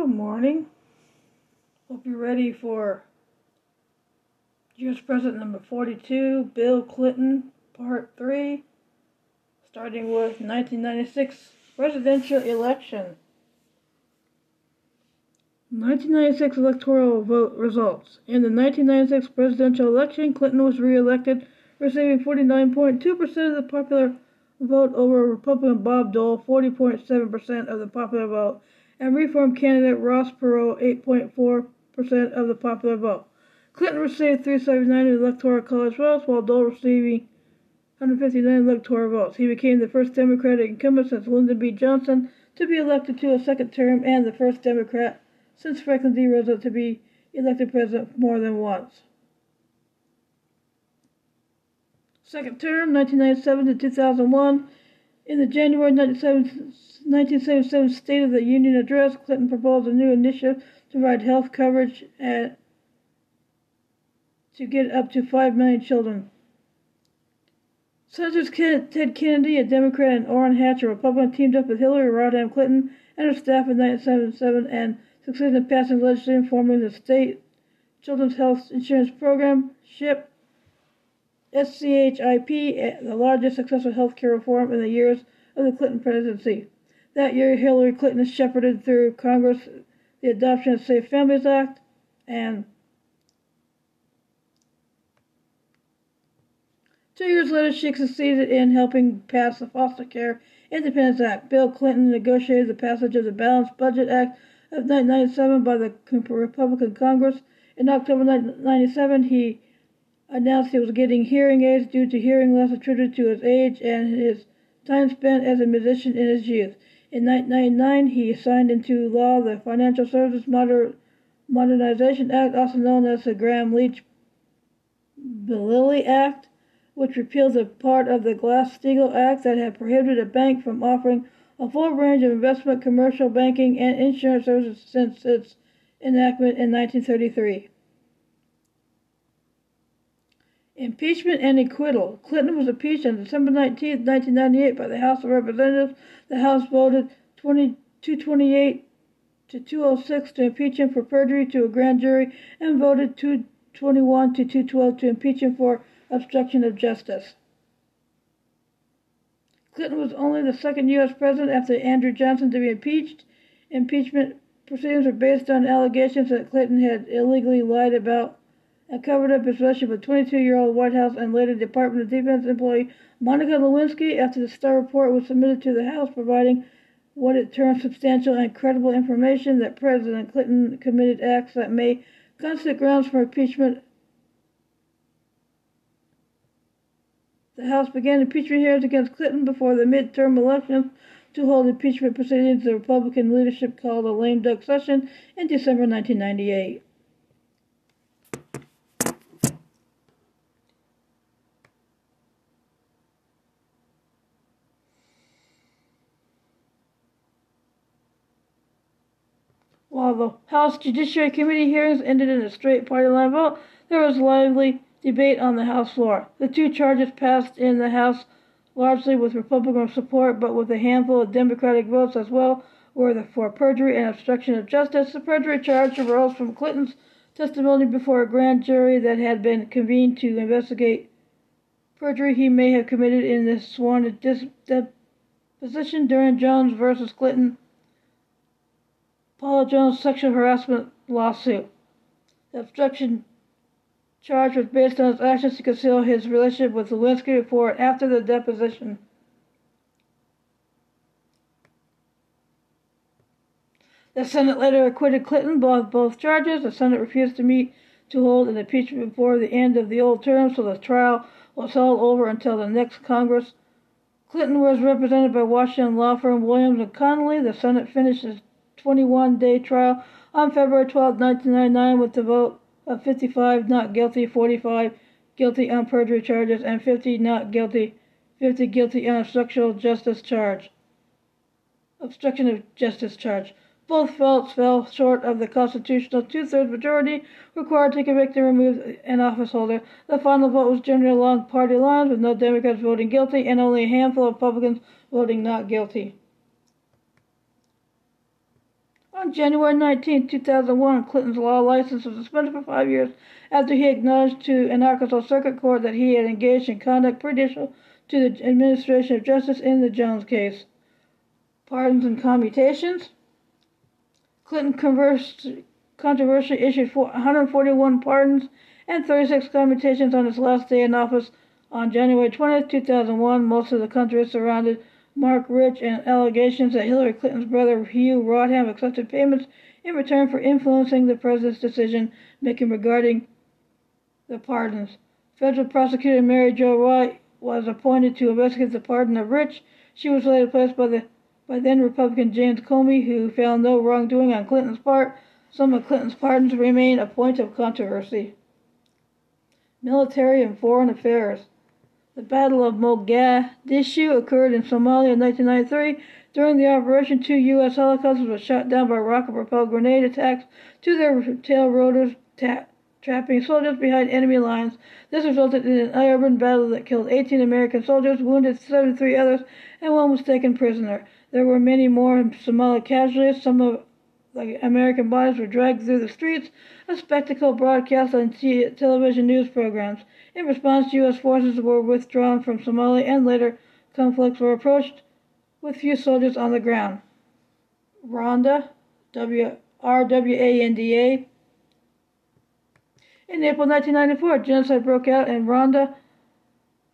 Good morning. Hope you're ready for U.S. President number 42, Bill Clinton, Part 3, starting with 1996 presidential election. 1996 electoral vote results. In the 1996 presidential election, Clinton was re-elected, receiving 49.2% of the popular vote over Republican Bob Dole, 40.7% of the popular vote, and Reform candidate Ross Perot, 8.4% of the popular vote. Clinton received 379 electoral college votes, while Dole receiving 159 electoral votes. He became the first Democratic incumbent since Lyndon B. Johnson to be elected to a second term and the first Democrat since Franklin D. Roosevelt to be elected president more than once. Second term, 1997 to 2001. In the January 1977 State of the Union address, Clinton proposed a new initiative to provide health coverage at, to get up to 5 million children. Senators Ted Kennedy, a Democrat, and Orrin Hatch, a Republican, teamed up with Hillary Rodham Clinton and her staff in 1977 and succeeded in passing legislation forming the State Children's Health Insurance Program, SHIP, SCHIP, eh, the largest successful health care reform in the years of the Clinton presidency. That year, Hillary Clinton shepherded through Congress the adoption of the Safe Families Act and Two years later, she succeeded in helping pass the Foster Care Independence Act. Bill Clinton negotiated the passage of the Balanced Budget Act of 1997 by the Republican Congress. In October 1997, he announced he was getting hearing aids due to hearing loss attributed to his age and his time spent as a musician in his youth. In 1999, he signed into law the Financial Services Moder- Modernization Act, also known as the Gramm-Leach-Bliley Act which repealed the part of the Glass-Steagall Act that had prohibited a bank from offering a full range of investment, commercial banking, and insurance services since its enactment in 1933. Impeachment and acquittal. Clinton was impeached on December 19, 1998 by the House of Representatives. The House voted 228 to 206 to impeach him for perjury to a grand jury and voted 221 to 212 to impeach him for obstruction of justice. Clinton was only the second U.S. president after Andrew Johnson to be impeached. Impeachment proceedings were based on allegations that Clinton had illegally lied about and covered up his relationship with 22-year-old White House and later Department of Defense employee Monica Lewinsky after the Starr report was submitted to the House providing what it termed substantial and credible information that President Clinton committed acts that may constitute grounds for impeachment The House began impeachment hearings against Clinton before the midterm elections to hold impeachment proceedings the Republican leadership called a lame duck session in December 1998. The House Judiciary Committee hearings ended in a straight party line vote, there was lively debate on the House floor. The two charges passed in the House largely with Republican support, but with a handful of Democratic votes as well, were the for perjury and obstruction of justice. The perjury charge arose from Clinton's testimony before a grand jury that had been convened to investigate perjury he may have committed in the sworn deposition during Jones versus Clinton Paula Jones sexual harassment lawsuit. The obstruction charge was based on his actions to conceal his relationship with Lewinsky before and after the deposition. The Senate later acquitted Clinton of both charges. The Senate refused to meet to hold an impeachment before the end of the old term, so the trial was held over until the next Congress. Clinton was represented by Washington law firm Williams and Connolly. The Senate finished its 21 day trial on February 12, 1999, with the vote of 55 not guilty, 45 guilty on perjury charges, and 50 not guilty, 50 guilty on obstruction of justice charge. Obstruction of justice charge. Both votes fell short of the constitutional two-thirds majority required to convict and remove an office holder. The final vote was generally along party lines, with no Democrats voting guilty and only a handful of Republicans voting not guilty. On January 19, 2001, Clinton's law license was suspended for five years after he acknowledged to an Arkansas Circuit Court that he had engaged in conduct prejudicial to the administration of justice in the Jones case. Pardons and commutations. Clinton controversially issued 141 pardons and 36 commutations on his last day in office on January 20, 2001. Most of the country is surrounded Marc Rich and allegations that Hillary Clinton's brother Hugh Rodham accepted payments in return for influencing the president's decision making regarding the pardons. Federal prosecutor Mary Jo White was appointed to investigate the pardon of Rich. She was later placed by the by then Republican James Comey, who found no wrongdoing on Clinton's part. Some of Clinton's pardons remain a point of controversy. Military and Foreign Affairs. The Battle of Mogadishu occurred in Somalia in 1993. During the operation, two U.S. helicopters were shot down by rocket-propelled grenade attacks to their tail rotors, ta- trapping soldiers behind enemy lines. This resulted in an urban battle that killed 18 American soldiers, wounded 73 others, and one was taken prisoner. There were many more Somali casualties. Some of the American bodies were dragged through the streets, a spectacle broadcast on television news programs. In response, U.S. forces were withdrawn from Somalia and later conflicts were approached with few soldiers on the ground. Rwanda, W R W A N D A. In April 1994, genocide broke out in Rwanda.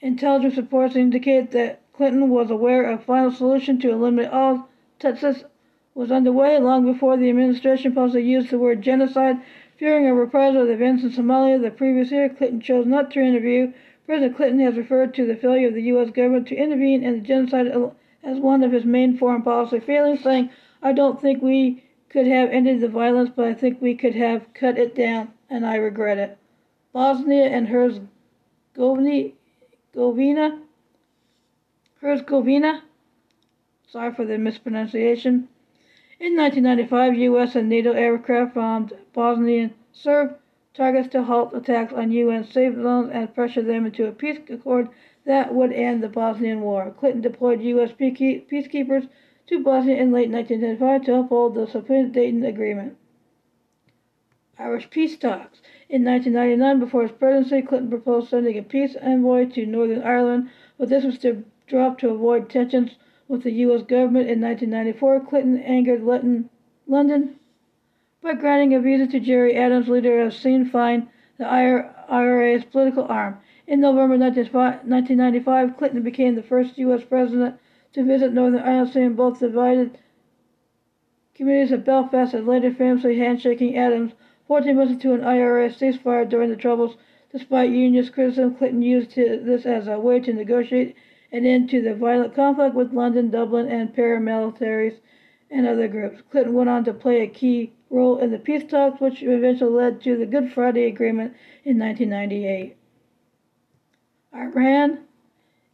Intelligence reports indicate that Clinton was aware of a final solution to eliminate all Tutsis was underway long before the administration publicly used the word genocide. Fearing a reprisal of the events in Somalia the previous year, Clinton chose not to interview. President Clinton has referred to the failure of the U.S. government to intervene in the genocide as one of his main foreign policy failings, saying, I don't think we could have ended the violence, but I think we could have cut it down, and I regret it. Bosnia and Herzegovina Herzegovina. Sorry for the mispronunciation. In 1995, U.S. and NATO aircraft bombed Bosnian Serb targets to halt attacks on UN safe zones and pressure them into a peace accord that would end the Bosnian War. Clinton deployed U.S. peacekeepers to Bosnia in late 1995 to uphold the subsequent Dayton Agreement. Irish peace talks. In 1999, before his presidency, Clinton proposed sending a peace envoy to Northern Ireland, but this was to dropped to avoid tensions with the U.S. government in 1994. Clinton angered London by granting a visa to Gerry Adams, leader of Sinn Féin, the IRA's political arm. In November 1995, Clinton became the first U.S. president to visit Northern Ireland, seeing both divided communities of Belfast and later famously handshaking Adams. 14 months into an IRA ceasefire during the Troubles, despite unionist criticism, Clinton used this as a way to negotiate an end to the violent conflict with London, Dublin, and paramilitaries and other groups. Clinton went on to play a key role in the peace talks, which eventually led to the Good Friday Agreement in 1998. Iran.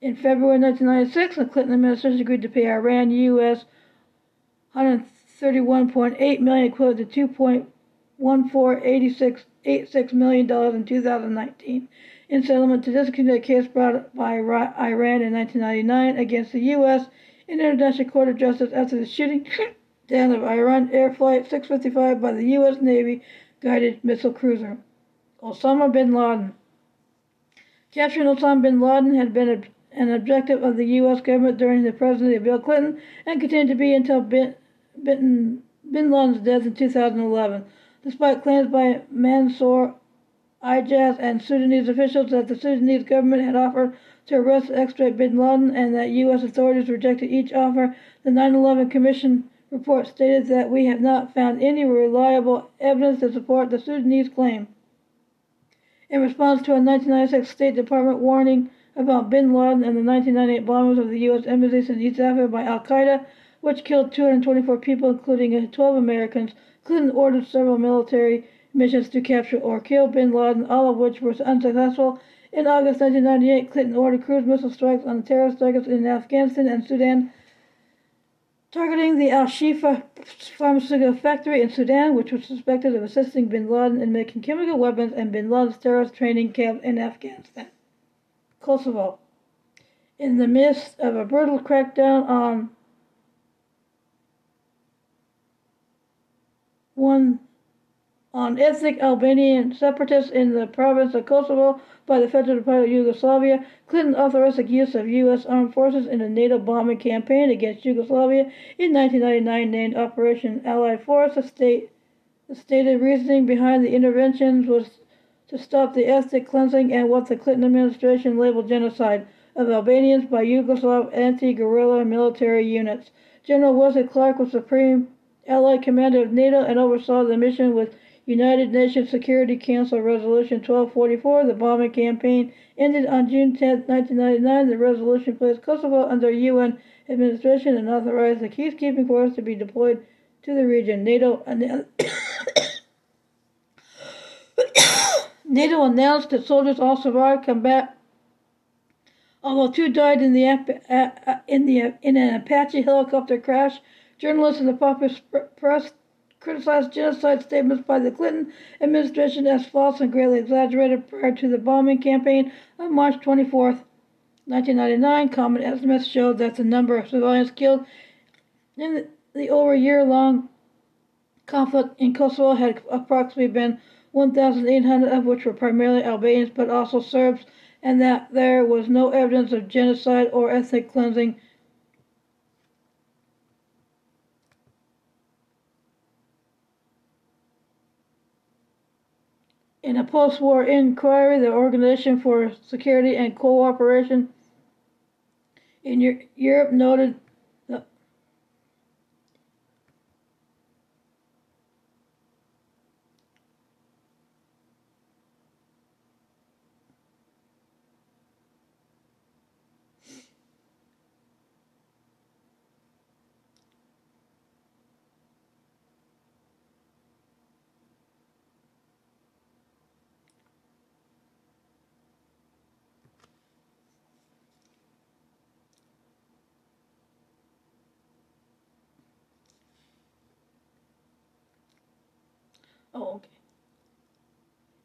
In February 1996, the Clinton administration agreed to pay Iran U.S. 131.8 million, equivalent to 2.1486 million dollars in 2019 in settlement to discontinue a case brought by Iran in 1999 against the U.S. in the International Court of Justice after the shooting down of Iran Air Flight 655 by the U.S. Navy guided missile cruiser. Osama bin Laden. Capturing Osama bin Laden had been an objective of the U.S. government during the presidency of Bill Clinton and continued to be until bin, bin, bin Laden's death in 2011. Despite claims by Mansour Ijaz and Sudanese officials that the Sudanese government had offered to arrest and extradite bin Laden and that U.S. authorities rejected each offer. The 9 11 Commission report stated that we have not found any reliable evidence to support the Sudanese claim. In response to a 1996 State Department warning about bin Laden and the 1998 bombings of the U.S. embassies in East Africa by Al Qaeda, which killed 224 people, including 12 Americans, Clinton ordered several military missions to capture or kill bin Laden, all of which were unsuccessful. In August 1998, Clinton ordered cruise missile strikes on terrorist targets in Afghanistan and Sudan, targeting the Al Shifa pharmaceutical factory in Sudan, which was suspected of assisting bin Laden in making chemical weapons, and bin Laden's terrorist training camp in Afghanistan. Kosovo. In the midst of a brutal crackdown on one on ethnic Albanian separatists in the province of Kosovo by the Federal Republic of Yugoslavia. Clinton authorized the use of U.S. armed forces in a NATO bombing campaign against Yugoslavia in 1999 named Operation Allied Force. The, state, the stated reasoning behind the interventions was to stop the ethnic cleansing and what the Clinton administration labeled genocide of Albanians by Yugoslav anti-guerrilla military units. General Wesley Clark was Supreme Allied Commander of NATO and oversaw the mission with United Nations Security Council Resolution 1244. The bombing campaign ended on June 10, 1999. The resolution placed Kosovo under UN administration and authorized the peacekeeping force to be deployed to the region. NATO NATO announced that soldiers all survived combat, although two died in the in the in an Apache helicopter crash. Journalists and the popular press criticized genocide statements by the Clinton administration as false and greatly exaggerated prior to the bombing campaign on March 24, 1999. Common estimates showed that the number of civilians killed in the over year long conflict in Kosovo had approximately been 1,800, of which were primarily Albanians but also Serbs, and that there was no evidence of genocide or ethnic cleansing In a post-war inquiry, the Organization for Security and Cooperation in Europe noted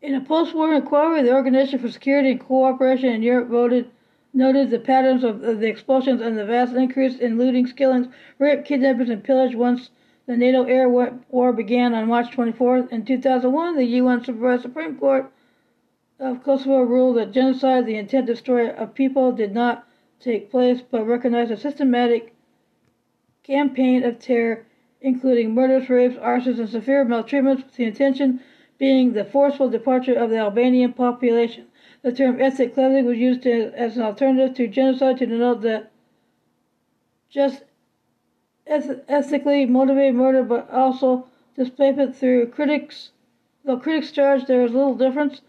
In a post-war inquiry, the Organization for Security and Cooperation in Europe voted, noted the patterns of, the explosions and the vast increase in looting, killings, rape, kidnappings, and pillage once the NATO air war began on March 24th. In 2001, the UN Supreme Court of Kosovo ruled that genocide, the intent to destroy a people, did not take place, but recognized a systematic campaign of terror including murders, rapes, arsons, and severe maltreatments, with the intention being the forceful departure of the Albanian population. The term ethnic cleansing was used to, as an alternative to genocide to denote the just eth- ethnically motivated murder, but also displacement through critics. Though critics charge there is little difference,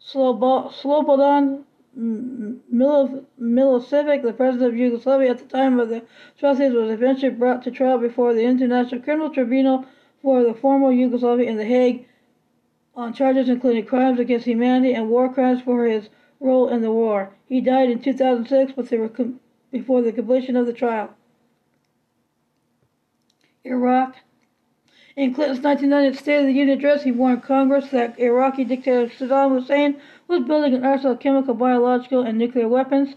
Slobodan Milosevic, the president of Yugoslavia at the time of the atrocities, was eventually brought to trial before the International Criminal Tribunal for the former Yugoslavia in The Hague on charges including crimes against humanity and war crimes for his role in the war. He died in 2006 before the completion of the trial. Iraq. In Clinton's 1990 State of the Union address, he warned Congress that Iraqi dictator Saddam Hussein was building an arsenal of chemical, biological, and nuclear weapons.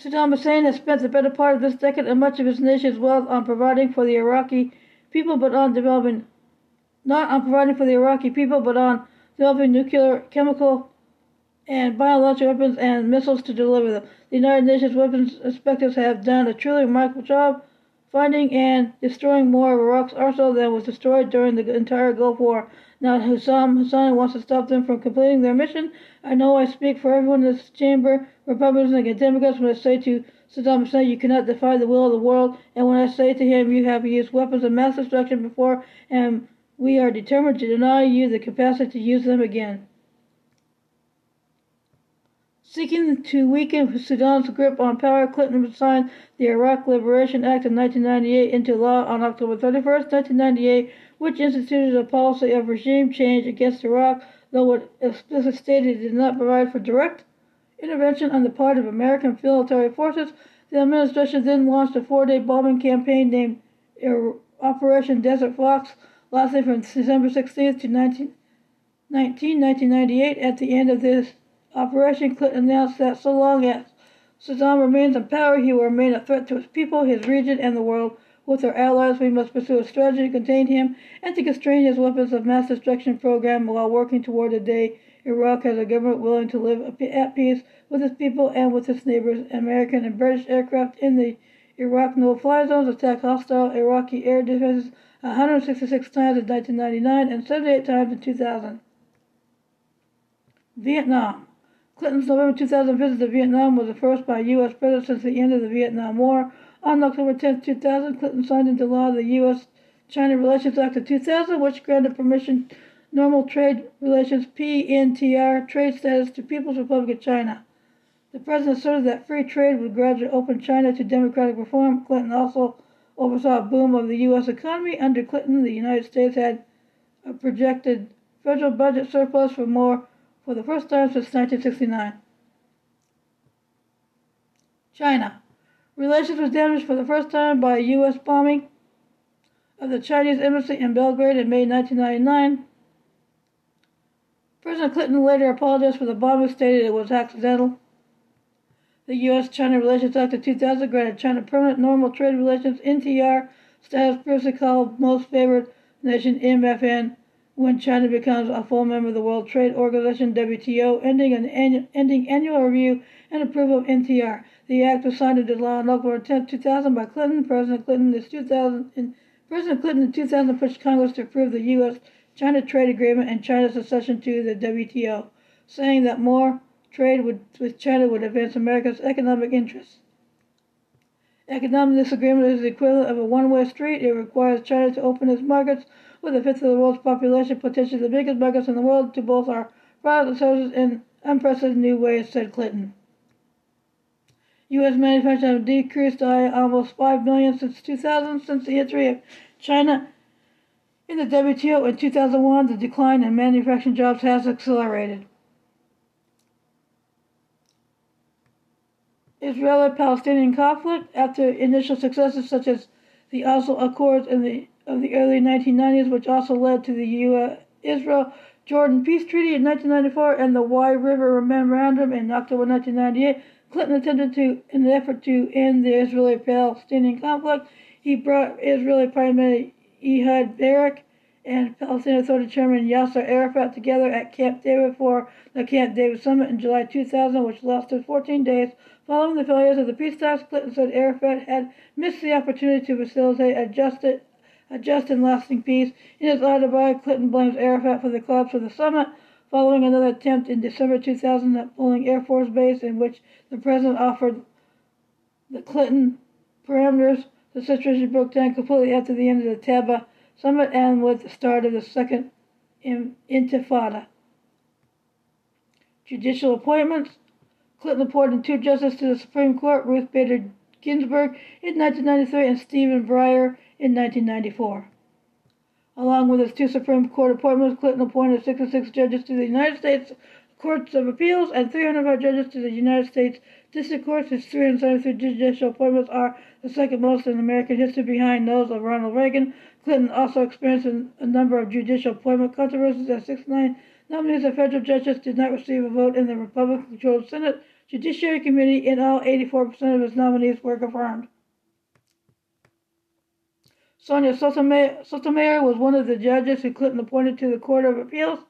Saddam Hussein has spent the better part of this decade and much of his nation's wealth on providing for the Iraqi people, but on developing, not on providing for the Iraqi people, but on developing nuclear, chemical, and biological weapons and missiles to deliver them. The United Nations weapons inspectors have done a truly remarkable job finding and destroying more of Iraq's arsenal than was destroyed during the entire Gulf War. Now Hussam Hussein wants to stop them from completing their mission. I know I speak for everyone in this chamber, Republicans and Democrats, when I say to Saddam Hussein, you cannot defy the will of the world. And when I say to him, you have used weapons of mass destruction before, and we are determined to deny you the capacity to use them again. Seeking to weaken Saddam's grip on power, Clinton signed the Iraq Liberation Act of 1998 into law on October 31, 1998, which instituted a policy of regime change against Iraq, though it explicitly stated it did not provide for direct intervention on the part of American military forces. The administration then launched a four-day bombing campaign named er-, Operation Desert Fox, lasting from December 16th to 19, 19, 1998. At the end of this Operation Clinton announced that so long as Saddam remains in power, he will remain a threat to his people, his region, and the world. With our allies, we must pursue a strategy to contain him and to constrain his weapons of mass destruction program while working toward a day Iraq has a government willing to live at peace with its people and with its neighbors. American and British aircraft in the Iraq no-fly zones attacked hostile Iraqi air defenses 166 times in 1999 and 78 times in 2000. Vietnam. Clinton's November 2000 visit to Vietnam was the first by a U.S. president since the end of the Vietnam War. On October 10, 2000, Clinton signed into law the U.S. China Relations Act of 2000, which granted permission normal trade relations PNTR trade status to People's Republic of China. The president asserted that free trade would gradually open China to democratic reform. Clinton also oversaw a boom of the U.S. economy. Under Clinton, the United States had a projected federal budget surplus for more for the first time since 1969. China. Relations was damaged for the first time by a U.S. bombing of the Chinese embassy in Belgrade in May 1999. President Clinton later apologized for the bombing, stated it was accidental. The U.S. China Relations Act of 2000 granted China permanent normal trade relations NTR status, previously called Most Favored Nation MFN, when China becomes a full member of the World Trade Organization WTO, ending an annu- ending annual review and approval of NTR. The act was signed into law on October 10, 2000 by Clinton. President Clinton in 2000 in President Clinton in 2000 pushed Congress to approve the U.S. China trade agreement and China's accession to the WTO, saying that more trade would, with China would advance America's economic interests. Economic disagreement is the equivalent of a one-way street. It requires China to open its markets with a fifth of the world's population, potentially the biggest markets in the world, to both our products and services in unprecedented new ways, said Clinton. U.S. manufacturing have decreased by almost 5 million since 2000. Since the entry of China in the WTO in 2001, the decline in manufacturing jobs has accelerated. Israeli-Palestinian conflict, after initial successes such as the Oslo Accords in the, of the early 1990s, which also led to the US, Israel-Jordan Peace Treaty in 1994 and the Wye River Memorandum in October 1998, Clinton attempted to, in an effort to end the Israeli-Palestinian conflict, he brought Israeli Prime Minister Ehud Barak and Palestinian Authority Chairman Yasser Arafat together at Camp David for the Camp David Summit in July 2000, which lasted 14 days. Following the failures of the peace talks, Clinton said Arafat had missed the opportunity to facilitate a just, a just and lasting peace. In his autobiography, Clinton blames Arafat for the collapse of the summit following another attempt in December 2000 at Bolling Air Force Base, in which the president offered the Clinton parameters. The situation broke down completely after the end of the Taba summit and with the start of the second Intifada. Judicial appointments. Clinton appointed two justices to the Supreme Court, Ruth Bader Ginsburg in 1993 and Stephen Breyer in 1994. Along with his two Supreme Court appointments, Clinton appointed 66 judges to the United States Courts of Appeals and 305 judges to the United States District Courts. His 373 judicial appointments are the second most in American history behind those of Ronald Reagan. Clinton also experienced a number of judicial appointment controversies as 69 nominees of federal judges did not receive a vote in the Republican-controlled Senate Judiciary Committee. In all, 84% of his nominees were confirmed. Sonia Sotomayor was one of the judges who Clinton appointed to the Court of Appeals.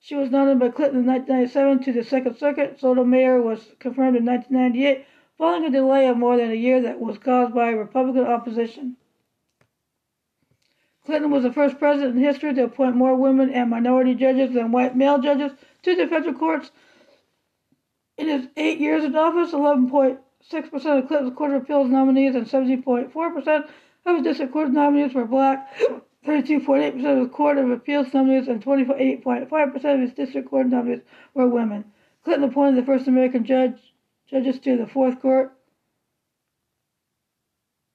She was nominated by Clinton in 1997 to the Second Circuit. Sotomayor was confirmed in 1998, following a delay of more than a year that was caused by Republican opposition. Clinton was the first president in history to appoint more women and minority judges than white male judges to the federal courts. In his eight years in office, 11.6% of Clinton's Court of Appeals nominees and 17.4% of his district court nominees were black. 32.8% of the Court of Appeals nominees and 28.5% of his district court nominees were women. Clinton appointed the first American judge judges to the Fourth Court.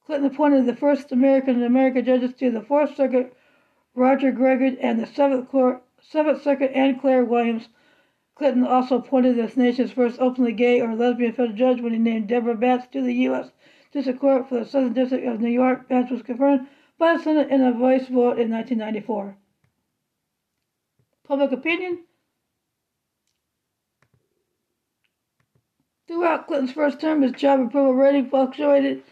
Clinton appointed the first American American judges to the Fourth Circuit, Roger Gregory, and the Seventh Court, Seventh Circuit, Ann Claire Williams. Clinton also appointed this nation's first openly gay or lesbian federal judge when he named Deborah Batts to the U.S. District Court for the Southern District of New York. Batts was confirmed by the Senate in a voice vote in 1994. Public opinion. Throughout Clinton's first term, his job approval rating fluctuated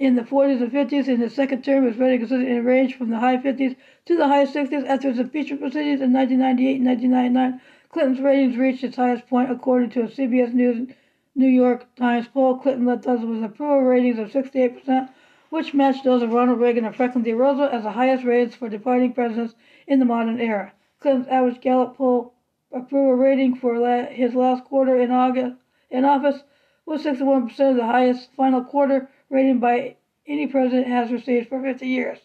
in the 40s and 50s. In his second term, his rating consistently ranged from the high 50s to the high 60s. After his impeachment proceedings in 1998 and 1999, Clinton's ratings reached its highest point, according to a CBS News New York Times poll. Clinton led us with approval ratings of 68%, which matched those of Ronald Reagan and Franklin D. Roosevelt as the highest ratings for departing presidents in the modern era. Clinton's average Gallup poll approval rating for his last quarter in August in office was 61% of the highest final quarter rating by any president has received for 50 years.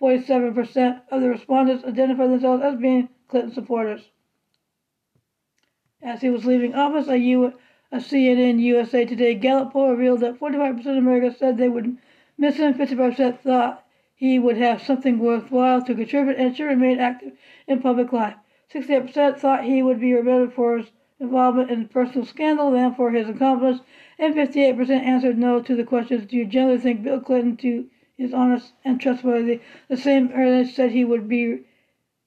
47% of the respondents identified themselves as being Clinton supporters. As he was leaving office, a, U- a CNN USA Today Gallup poll revealed that 45% of Americans said they would miss him, 55% thought he would have something worthwhile to contribute and should remain active in public life. 68% thought he would be remembered for his involvement in personal scandal than for his accomplishments, and 58% answered no to the questions, do you generally think Bill Clinton to is honest and trustworthy? The same percentage said he would be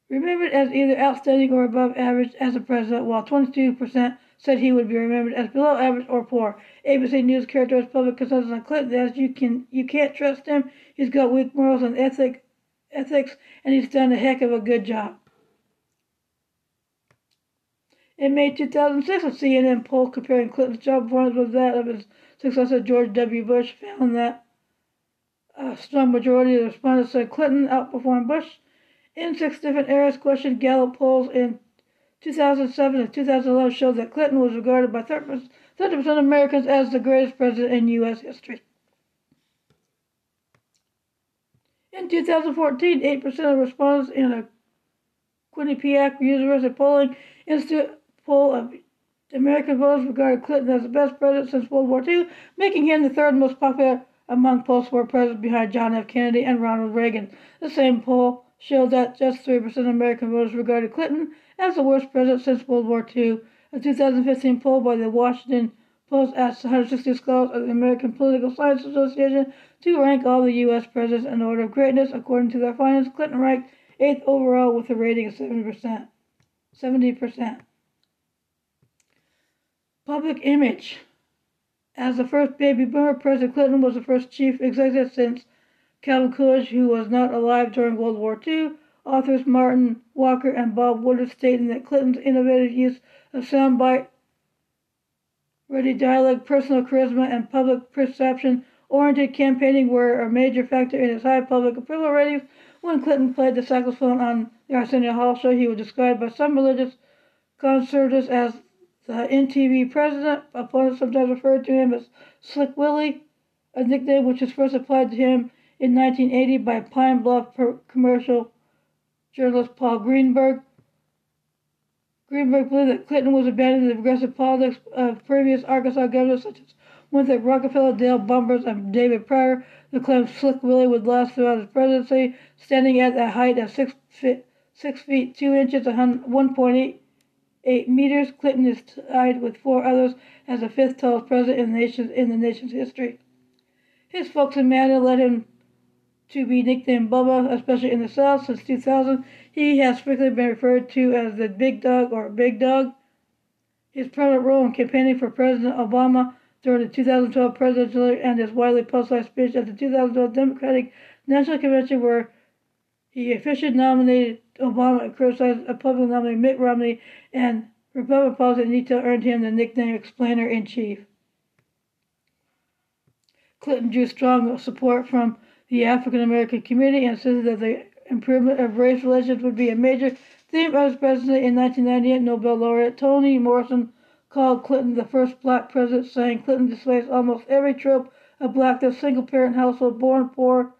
remembered as either outstanding or above average as a president, while 22% said he would be remembered as below average or poor. ABC News characterized public consensus on Clinton as you can you can't trust him. He's got weak morals and ethic, ethics, and he's done a heck of a good job. In May 2006, a CNN poll comparing Clinton's job performance with that of his successor George W. Bush found that a strong majority of respondents said Clinton outperformed Bush in six different areas. Questioned Gallup polls in 2007 and 2011 showed that Clinton was regarded by 30% of Americans as the greatest president in U.S. history. In 2014, 8% of respondents in a Quinnipiac University polling institute poll of American voters regarded Clinton as the best president since World War II, making him the third most popular among post-war presidents behind John F. Kennedy and Ronald Reagan. The same poll showed that just 3% of American voters regarded Clinton as the worst president since World War II. A 2015 poll by the Washington Post asked 160 scholars of the American Political Science Association to rank all the U.S. presidents in order of greatness. According to their findings, Clinton ranked eighth overall with a rating of 70%. 70%. Public image. As the first baby boomer, President Clinton was the first chief executive since Calvin Coolidge, who was not alive during World War II. Authors Martin Walker and Bob Woodward stating that Clinton's innovative use of soundbite, ready dialogue, personal charisma, and public perception oriented campaigning were a major factor in his high public approval ratings. When Clinton played the saxophone on the Arsenio Hall show, he was described by some religious conservatives as the MTV president. Opponents sometimes referred to him as Slick Willie, a nickname which was first applied to him in 1980 by Pine Bluff commercial journalist Paul Greenberg. Greenberg believed that Clinton was abandoning the progressive politics of previous Arkansas governors such as Winthrop Rockefeller, Dale Bumpers, and David Pryor. The claim Slick Willie would last throughout his presidency, standing at a height of six feet, six feet two inches, 1.8 eight meters. Clinton is tied with four others as the fifth tallest president in the nation's in the nation's history. His folks in manner led him to be nicknamed Bubba, especially in the South. Since 2000, he has frequently been referred to as the Big Dog or Big Dog. His prominent role in campaigning for President Obama during the 2012 presidential and his widely publicized speech at the 2012 Democratic National Convention, where he officially nominated Obama and criticized Republican nominee Mitt Romney, and Republican in earned him the nickname Explainer in Chief. Clinton drew strong support from the African American community and insisted that the improvement of race relations would be a major theme of his presidency. In 1998, Nobel laureate Toni Morrison called Clinton the first black president, saying Clinton displays almost every trope of blackness, single parent household, born poor,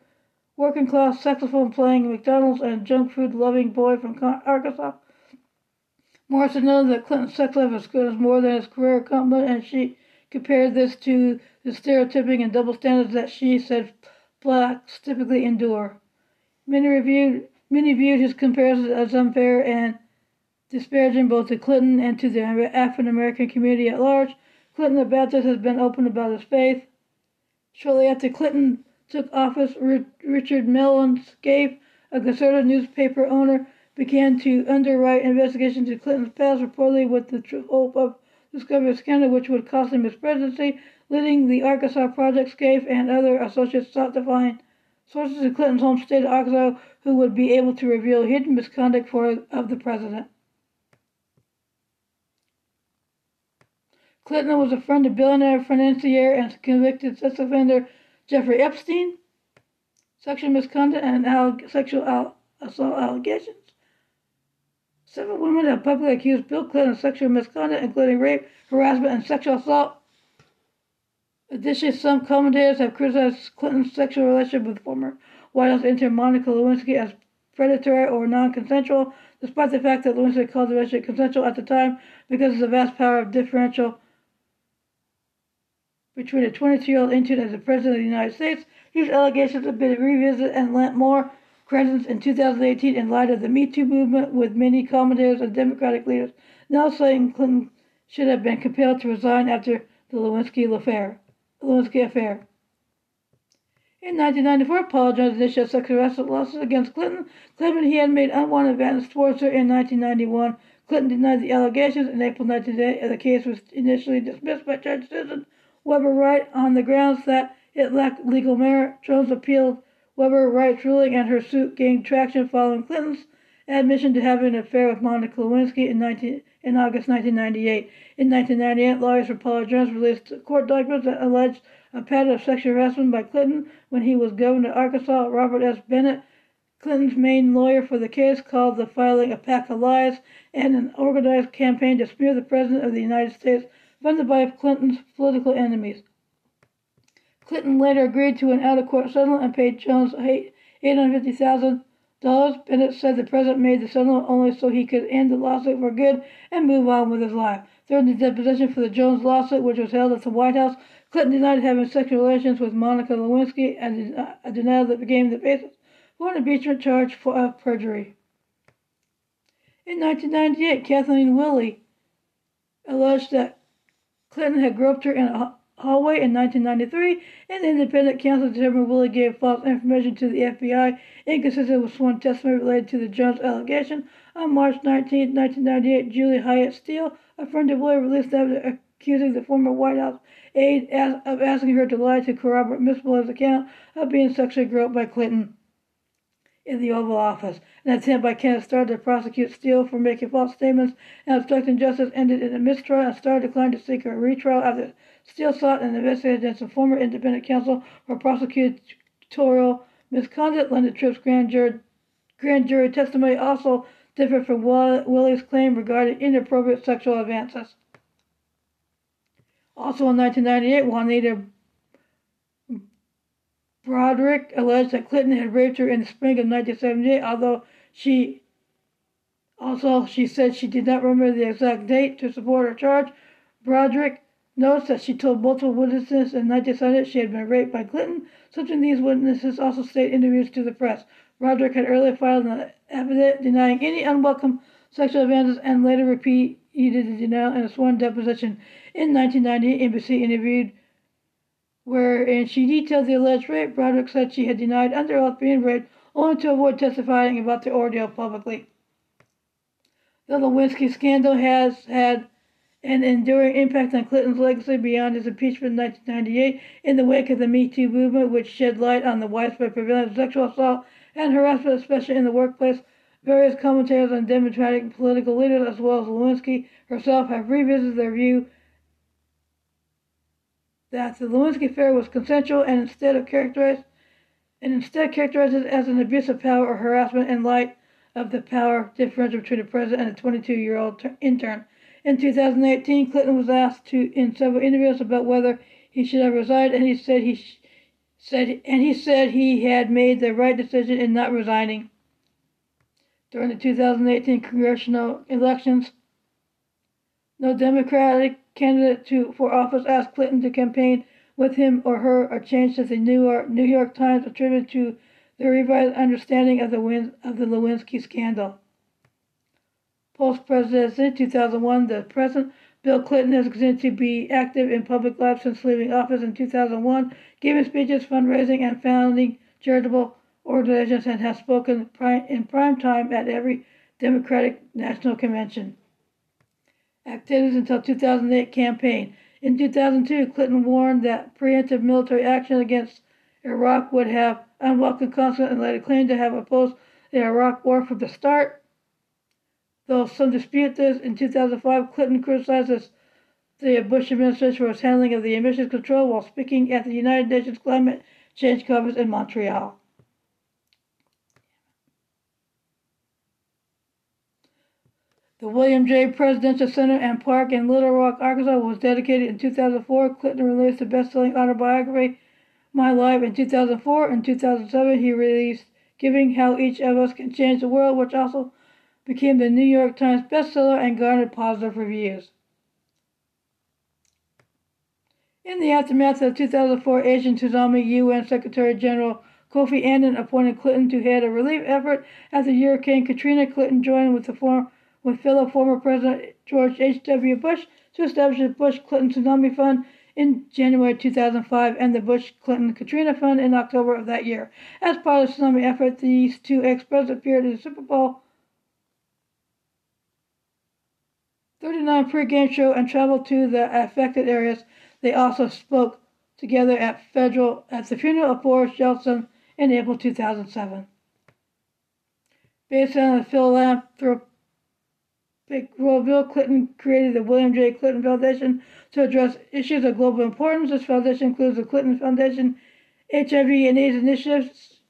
working class saxophone playing McDonald's and junk food loving boy from Arkansas. Morrison noted that Clinton's sex life was good as more than his career accomplishment, and she compared this to the stereotyping and double standards that she said blacks typically endure. Many reviewed many viewed his comparisons as unfair and disparaging both to Clinton and to the African American community at large. Clinton the Baptist has been open about his faith. Shortly after Clinton took office, Richard Mellon Scaife, a conservative newspaper owner, began to underwrite investigations into Clinton's past, reportedly with the hope of discovering a scandal which would cost him his presidency, leading the Arkansas Project, Scaife, and other associates sought to find sources in Clinton's home state of Arkansas who would be able to reveal hidden misconduct for, of the president. Clinton was a friend of billionaire financier and convicted sex offender Jeffrey Epstein, sexual misconduct and sexual assault allegations. Several women have publicly accused Bill Clinton of sexual misconduct, including rape, harassment, and sexual assault. Additionally, some commentators have criticized Clinton's sexual relationship with former White House intern Monica Lewinsky as predatory or non-consensual, despite the fact that Lewinsky called the relationship consensual at the time because of the vast power of differential between a 22-year-old intern and the President of the United States. These allegations have been revisited and lent more credence in 2018 in light of the Me Too movement, with many commentators and Democratic leaders now saying Clinton should have been compelled to resign after the Lewinsky affair. Lewinsky affair. In 1994, Paul Jones initiated sexual assault lawsuits against Clinton, claiming he had made unwanted advances towards her in 1991. Clinton denied the allegations. In April 1998, and the case was initially dismissed by Judge Susan Weber Wright on the grounds that it lacked legal merit. Jones appealed Weber Wright's ruling, and her suit gained traction following Clinton's admission to having an affair with Monica Lewinsky in, 19, in August 1998. In 1998, lawyers for Paula Jones released court documents that alleged a pattern of sexual harassment by Clinton when he was governor of Arkansas. Robert S. Bennett, Clinton's main lawyer for the case, called the filing a pack of lies and an organized campaign to smear the President of the United States, funded by Clinton's political enemies. Clinton later agreed to an out-of-court settlement and paid Jones $850,000. Bennett said the president made the settlement only so he could end the lawsuit for good and move on with his life. During the deposition for the Jones lawsuit, which was held at the White House, Clinton denied having sexual relations with Monica Lewinsky, and a denial that became the basis for an impeachment charge for of perjury. In 1998, Kathleen Willey alleged that Clinton had groped her in a hallway in 1993, and the independent counsel determined Willey gave false information to the FBI, inconsistent with sworn testimony related to the Jones allegation. On March 19, 1998, Julie Hyatt Steele, a friend of Willey, released evidence accusing the former White House aide of asking her to lie to corroborate Miss Williams' account of being sexually groped by Clinton in the Oval Office. An attempt by Kenneth Starr to prosecute Steele for making false statements and obstructing justice ended in a mistrial, and Starr declined to seek a retrial after Steele sought an investigation against a former independent counsel for prosecutorial misconduct. Linda Tripp's grand jury, grand jury testimony also differed from Willey's claim regarding inappropriate sexual advances. Also in 1998, Juanita Broaddrick alleged that Clinton had raped her in the spring of 1978, although she also she said she did not remember the exact date to support her charge. Broaddrick notes that she told multiple witnesses in 1978 she had been raped by Clinton. Something these witnesses also state in interviews to the press. Roderick had earlier filed an affidavit denying any unwelcome sexual advances and later repeated the denial in a sworn deposition in 1998. NBC interviewed wherein she detailed the alleged rape. Roderick said she had denied under oath being raped only to avoid testifying about the ordeal publicly. The Lewinsky scandal has had an enduring impact on Clinton's legacy beyond his impeachment in 1998 in the wake of the Me Too movement, which shed light on the widespread prevalence of sexual assault and harassment, especially in the workplace. Various commentators and Democratic political leaders, as well as Lewinsky herself, have revisited their view that the Lewinsky affair was consensual and instead of characterized and instead characterized it as an abuse of power or harassment in light of the power differential between the president and a 22-year-old ter- intern. In 2018, Clinton was asked to in several interviews about whether he should have resigned, and he said he sh- said and he said he had made the right decision in not resigning. During the 2018 congressional elections, no Democratic candidate to, for office asked Clinton to campaign with him or her, a change that the New York, New York Times attributed to the revised understanding of the, of the Lewinsky scandal. Post presidency 2001, the President Bill Clinton has continued to be active in public life since leaving office in 2001, giving speeches, fundraising, and founding charitable organizations, and has spoken in prime time at every Democratic National Convention. activities until 2008 campaign. In 2002, Clinton warned that preemptive military action against Iraq would have unwelcome consequences and later claimed to have opposed the Iraq War from the start. Though some dispute this, in 2005, Clinton criticized the Bush administration for its handling of the emissions control while speaking at the United Nations Climate Change Conference in Montreal. The William J. Presidential Center and Park in Little Rock, Arkansas was dedicated in 2004. Clinton released the best-selling autobiography, My Life, in 2004. In 2007, he released Giving How Each of Us Can Change the World, which also became the New York Times bestseller and garnered positive reviews. In the aftermath of the 2004 Asian tsunami, UN Secretary General Kofi Annan appointed Clinton to head a relief effort after Hurricane Katrina. Clinton joined with the former with fellow former President George H.W. Bush to establish the Bush Clinton Tsunami Fund in January 2005 and the Bush Clinton Katrina Fund in October of that year. As part of the tsunami effort, these two ex presidents appeared in the Super Bowl 39 pregame show and traveled to the affected areas. They also spoke together at federal at the funeral of Boris Yeltsin in April 2007. Based on the philanthropic well, Bill Clinton created the William J. Clinton Foundation to address issues of global importance. This foundation includes the Clinton Foundation HIV and AIDS initiatives,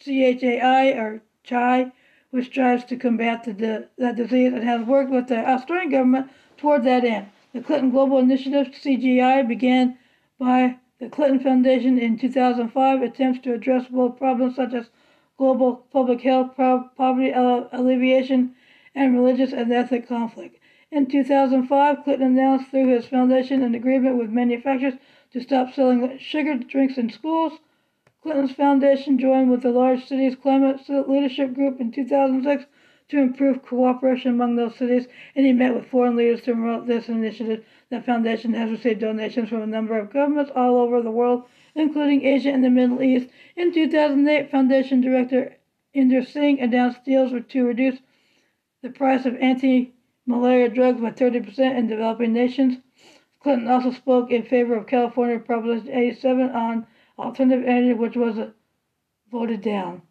CHAI or CHI, which strives to combat the, that disease and has worked with the Australian government toward that end. The Clinton Global Initiative, CGI, began by the Clinton Foundation in 2005, attempts to address world problems such as global public health, poverty alleviation, and religious and ethnic conflict. In 2005, Clinton announced through his foundation an agreement with manufacturers to stop selling sugared drinks in schools. Clinton's foundation joined with the large cities climate leadership group in 2006 to improve cooperation among those cities, and he met with foreign leaders to promote this initiative. The foundation has received donations from a number of governments all over the world, including Asia and the Middle East. In 2008, Foundation Director Inder Singh announced deals to reduce the price of anti-malaria drugs by 30% in developing nations. Clinton also spoke in favor of California Proposition 87 on alternative energy, which was voted down.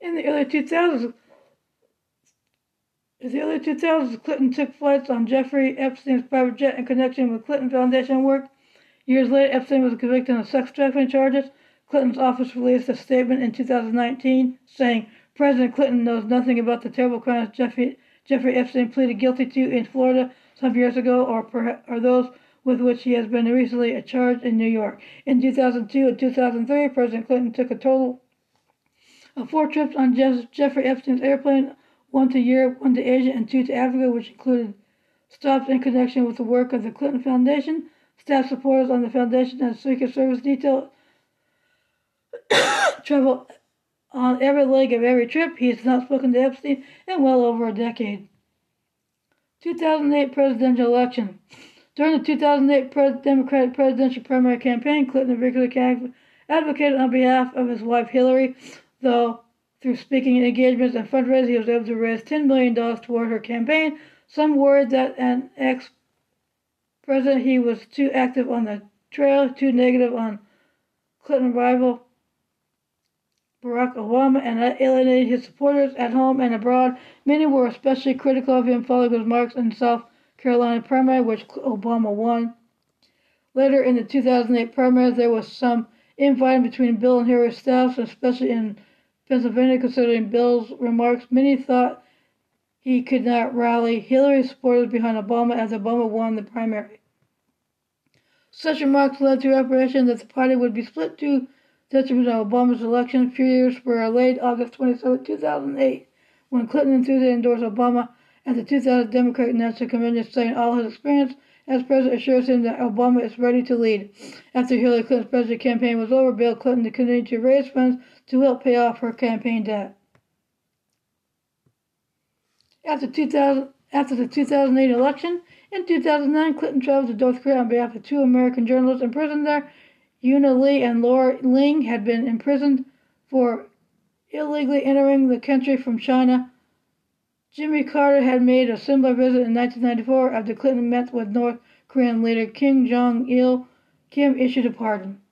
In the early 2000s, in the early 2000s, Clinton took flights on Jeffrey Epstein's private jet in connection with Clinton Foundation work. Years later, Epstein was convicted of sex trafficking charges. Clinton's office released a statement in 2019 saying, President Clinton knows nothing about the terrible crimes Jeffrey, Jeffrey Epstein pleaded guilty to in Florida some years ago, or, per, or those with which he has been recently charged in New York. In 2002 and 2003, President Clinton took a total of four trips on Jeff, Jeffrey Epstein's airplane, one to Europe, one to Asia, and two to Africa, which included stops in connection with the work of the Clinton Foundation. Staff supporters on the foundation and Secret Service detail travel on every leg of every trip. He has not spoken to Epstein in well over a decade. 2008 presidential election. During the 2008 pres- Democratic presidential primary campaign, Clinton vigorously advocated on behalf of his wife Hillary, though through speaking engagements and fundraising, he was able to raise $10 million toward her campaign. Some worried that an ex president he was too active on the trail, too negative on Clinton rival Barack Obama and that alienated his supporters at home and abroad. Many were especially critical of him following his marks in South Carolina primary, which Obama won. Later in the 2008 primaries, there was some infighting between Bill and Hillary's staffs, especially in Pennsylvania, considering Bill's remarks. Many thought he could not rally Hillary's supporters behind Obama as Obama won the primary. Such remarks led to apprehension that the party would be split to detriment of Obama's election. Few years were late August 27, 2008, when Clinton enthusiastically endorsed Obama at the 2000 Democratic National Convention, saying all his experience as president assures him that Obama is ready to lead. After Hillary Clinton's presidential campaign was over, Bill Clinton continued to raise funds to help pay off her campaign debt. After, 2000, after the 2008 election, in 2009, Clinton traveled to North Korea on behalf of two American journalists imprisoned there Euna Lee and Laura Ling had been imprisoned for illegally entering the country from China. Jimmy Carter had made a similar visit in 1994 after Clinton met with North Korean leader Kim Jong il. Kim issued a pardon.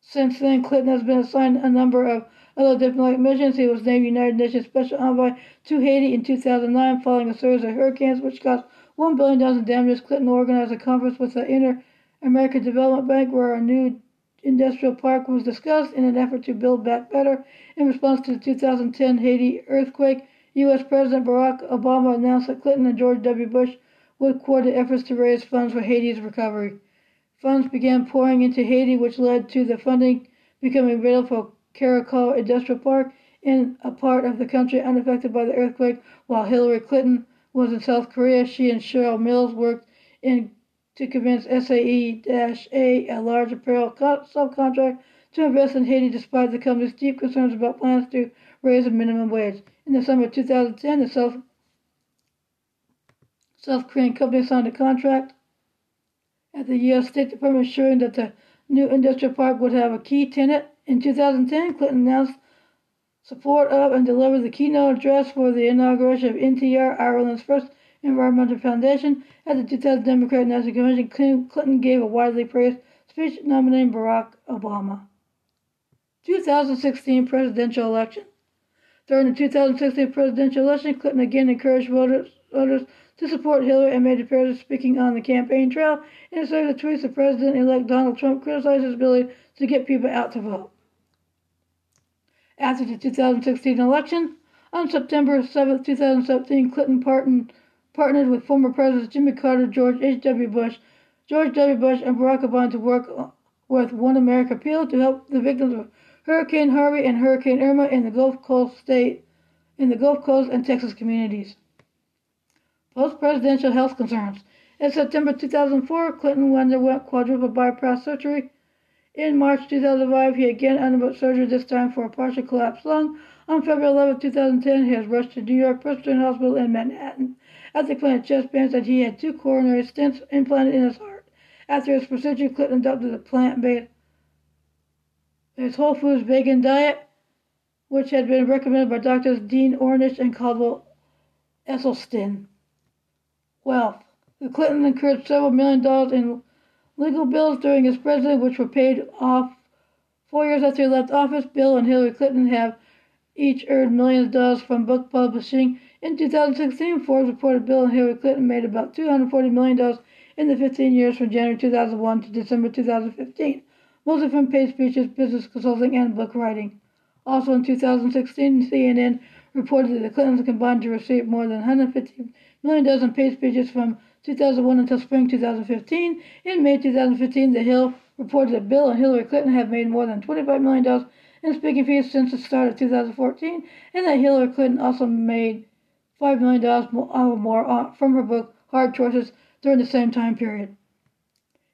Since then, Clinton has been assigned a number of other diplomatic missions. He was named United Nations Special Envoy to Haiti in 2009 following a series of hurricanes which caused $1 billion in damages. Clinton organized a conference with the Inter American Development Bank where a new industrial park was discussed in an effort to build back better. In response to the 2010 Haiti earthquake, U.S. President Barack Obama announced that Clinton and George W. Bush would coordinate efforts to raise funds for Haiti's recovery. Funds began pouring into Haiti, which led to the funding becoming available for Caracol Industrial Park in a part of the country unaffected by the earthquake. While Hillary Clinton was in South Korea, she and Cheryl Mills worked in to convince SAE-A, a large apparel subcontract, to invest in Haiti despite the company's deep concerns about plans to raise the minimum wage. In the summer of 2010, the South, South Korean company signed a contract at the U.S. State Department assuring that the new industrial park would have a key tenant. In 2010, Clinton announced support of and delivered the keynote address for the inauguration of NTR, Ireland's first environmental foundation. At the 2000 Democratic National Convention, Clinton gave a widely praised speech nominating Barack Obama. 2016 presidential election. During the 2016 presidential election, Clinton again encouraged voters, voters to support Hillary and made appearances speaking on the campaign trail. In a series of tweets, the president-elect Donald Trump criticized his ability to get people out to vote. After the 2016 election, on September 7, 2017, Clinton partnered, partnered with former Presidents Jimmy Carter, George H.W. Bush, George W. Bush, and Barack Obama to work with One America Appeal to help the victims of Hurricane Harvey and Hurricane Irma in the Gulf Coast state, in the Gulf Coast and Texas communities. Post-presidential health concerns. In September 2004, Clinton underwent quadruple bypass surgery. In March 2005, he again underwent surgery, this time for a partial collapsed lung. On February 11, 2010, he was rushed to New York Presbyterian Hospital in Manhattan. At the clinic, chest bands that he had two coronary stents implanted in his heart. After his procedure, Clinton adopted a plant-based his Whole Foods vegan diet, which had been recommended by doctors Dean Ornish and Caldwell Esselstyn wealth. The Clintons incurred several million dollars in legal bills during his presidency, which were paid off four years after he left office. Bill and Hillary Clinton have each earned millions of dollars from book publishing. In 2016, Forbes reported Bill and Hillary Clinton made about $240 million in the 15 years from January 2001 to December 2015, mostly from paid speeches, business consulting, and book writing. Also in 2016, CNN reported that the Clintons combined to receive more than 150 million dollars in paid speeches from 2001 until spring 2015. In May 2015, The Hill reported that Bill and Hillary Clinton have made more than $25 million in speaking fees since the start of 2014, and that Hillary Clinton also made $5 million or more uh, from her book, Hard Choices, during the same time period.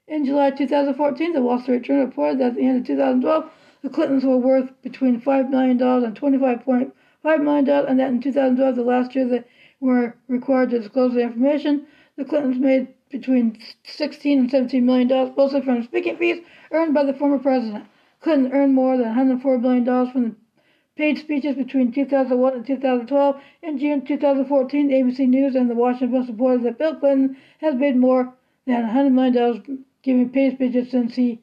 In July 2014, the Wall Street Journal reported that at the end of 2012, the Clintons were worth between $5 million and $25.5 million, and that in 2012, the last year that were required to disclose the information. The Clintons made between 16 and 17 million dollars, mostly from speaking fees earned by the former president. Clinton earned more than 104 billion dollars from the paid speeches between 2001 and 2012. In June 2014, ABC News and the Washington Post reported that Bill Clinton has made more than 100 million dollars giving paid speeches since he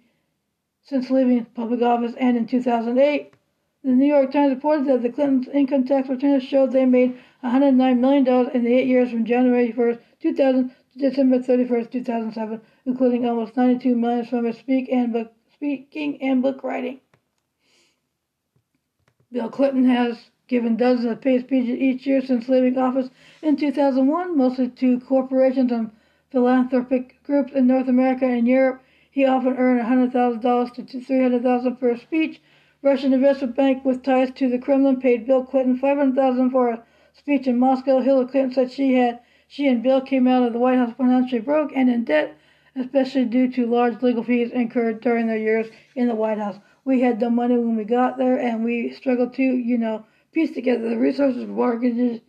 since leaving public office and in 2008. The New York Times reported that the Clintons' income tax returns showed they made $109 million in the eight years from January 1st, 2000 to December 31st, 2007, including almost 92 million from his speak and book, speaking and book writing. Bill Clinton has given dozens of paid speeches each year since leaving office in 2001, mostly to corporations and philanthropic groups in North America and Europe. He often earned $100,000 to $300,000 per speech Russian investment bank with ties to the Kremlin paid Bill Clinton 500,000 for a speech in Moscow. Hillary Clinton said she had she and Bill came out of the White House financially broke and in debt, especially due to large legal fees incurred during their years in the White House. We had no money when we got there, and we struggled to, you know, piece together the resources mortgages,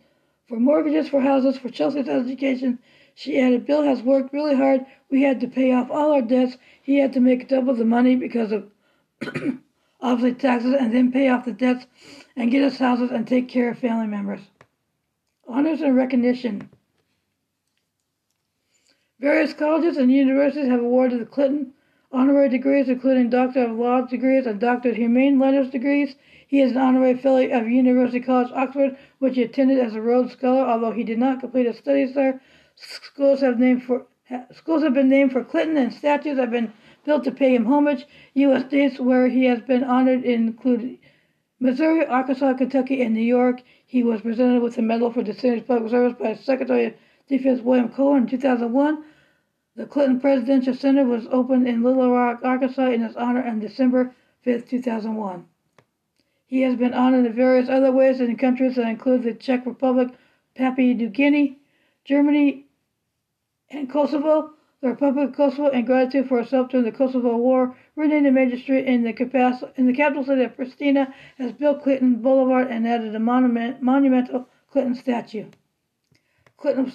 for mortgages, for houses, for Chelsea's education. She added, Bill has worked really hard. We had to pay off all our debts. He had to make double the money because of obviously taxes, and then pay off the debts and get us houses and take care of family members. Honors and recognition. Various colleges and universities have awarded the Clinton honorary degrees, including Doctor of Laws degrees and Doctor of Humane Letters degrees. He is an honorary Fellow of University College Oxford, which he attended as a Rhodes Scholar, although he did not complete his studies there. Schools have named for schools have been named for Clinton, and statues have been built to pay him homage. U.S. states where he has been honored include Missouri, Arkansas, Kentucky, and New York. He was presented with the Medal for Distinguished Public Service by Secretary of Defense William Cohen in 2001. The Clinton Presidential Center was opened in Little Rock, Arkansas in his honor on December 5, 2001. He has been honored in various other ways in countries that include the Czech Republic, Papua New Guinea, Germany, and Kosovo. The Republic of Kosovo, in gratitude for help during the Kosovo War, renamed a major street in the, in the capital city of Pristina as Bill Clinton Boulevard and added a monument, monumental Clinton statue. Clinton,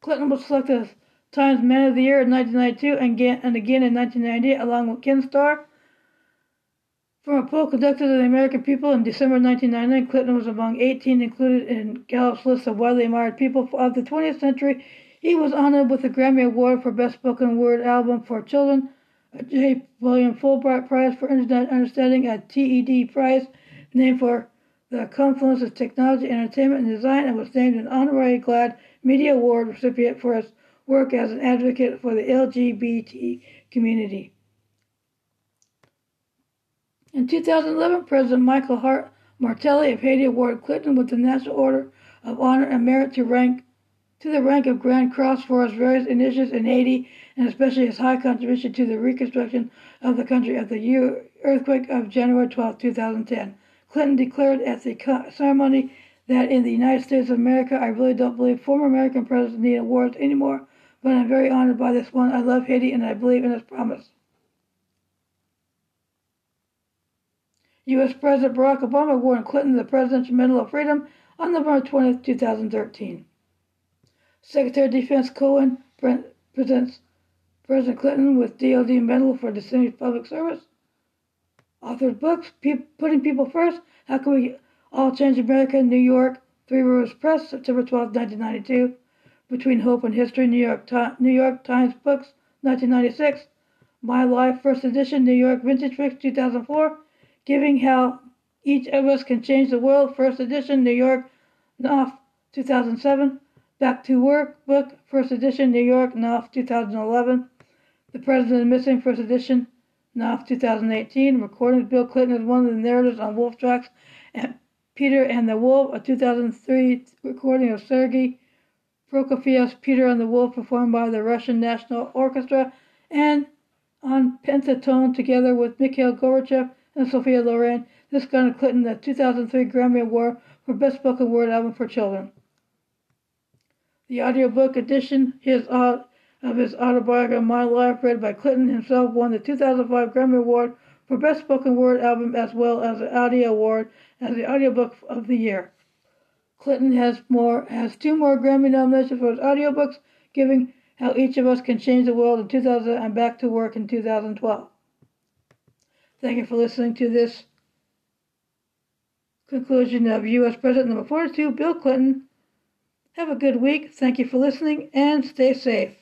Clinton was selected Times Man of the Year in 1992 and again, and again in 1998, along with Ken Starr. From a poll conducted of the American people in December 1999, Clinton was among 18 included in Gallup's list of widely admired people of the 20th century. He was honored with the Grammy Award for Best Spoken Word Album for Children, a J. William Fulbright Prize for Internet Understanding, a TED Prize named for the confluence of technology, entertainment, and design, and was named an honorary GLAAD Media Award recipient for his work as an advocate for the LGBT community. In 2011, President Michael Hart Martelly of Haiti awarded Clinton with the National Order of Honor and Merit to rank to the rank of Grand Cross for his various initiatives in Haiti, and especially his high contribution to the reconstruction of the country after the earthquake of January 12, 2010. Clinton declared at the ceremony that in the United States of America, I really don't believe former American presidents need awards anymore, but I'm very honored by this one. I love Haiti and I believe in its promise. U.S. President Barack Obama awarded Clinton the Presidential Medal of Freedom on November 20, 2013. Secretary of Defense Cohen presents President Clinton with DoD Medal for Distinguished Public Service. Authored books, Pe- Putting People First, How Can We All Change America, New York, Three Rivers Press, September 12, 1992. Between Hope and History, New York, New York Times Books, 1996. My Life, First Edition, New York Vintage Books, 2004. Giving How Each of Us Can Change the World, First Edition, New York, Knopf, 2007. Back to Work book, First Edition, New York, Knopf, 2011. The President is Missing, First Edition, Knopf, 2018. Recording Bill Clinton as one of the narrators on Wolf Tracks, and Peter and the Wolf, a 2003 recording of Sergei Prokofiev's Peter and the Wolf, performed by the Russian National Orchestra, and on pentatone together with Mikhail Gorbachev and Sophia Loren. This garnered Clinton the 2003 Grammy Award for Best Spoken Word Album for Children. The audiobook edition his, uh, of his autobiography My Life, read by Clinton himself, won the 2005 Grammy Award for Best Spoken Word Album as well as the Audio Award as the Audiobook of the Year. Clinton has more has two more Grammy nominations for his audiobooks, giving How Each of Us Can Change the World in 2000 and Back to Work in 2012. Thank you for listening to this conclusion of U.S. President number 42, Bill Clinton. Have a good week. Thank you for listening and stay safe.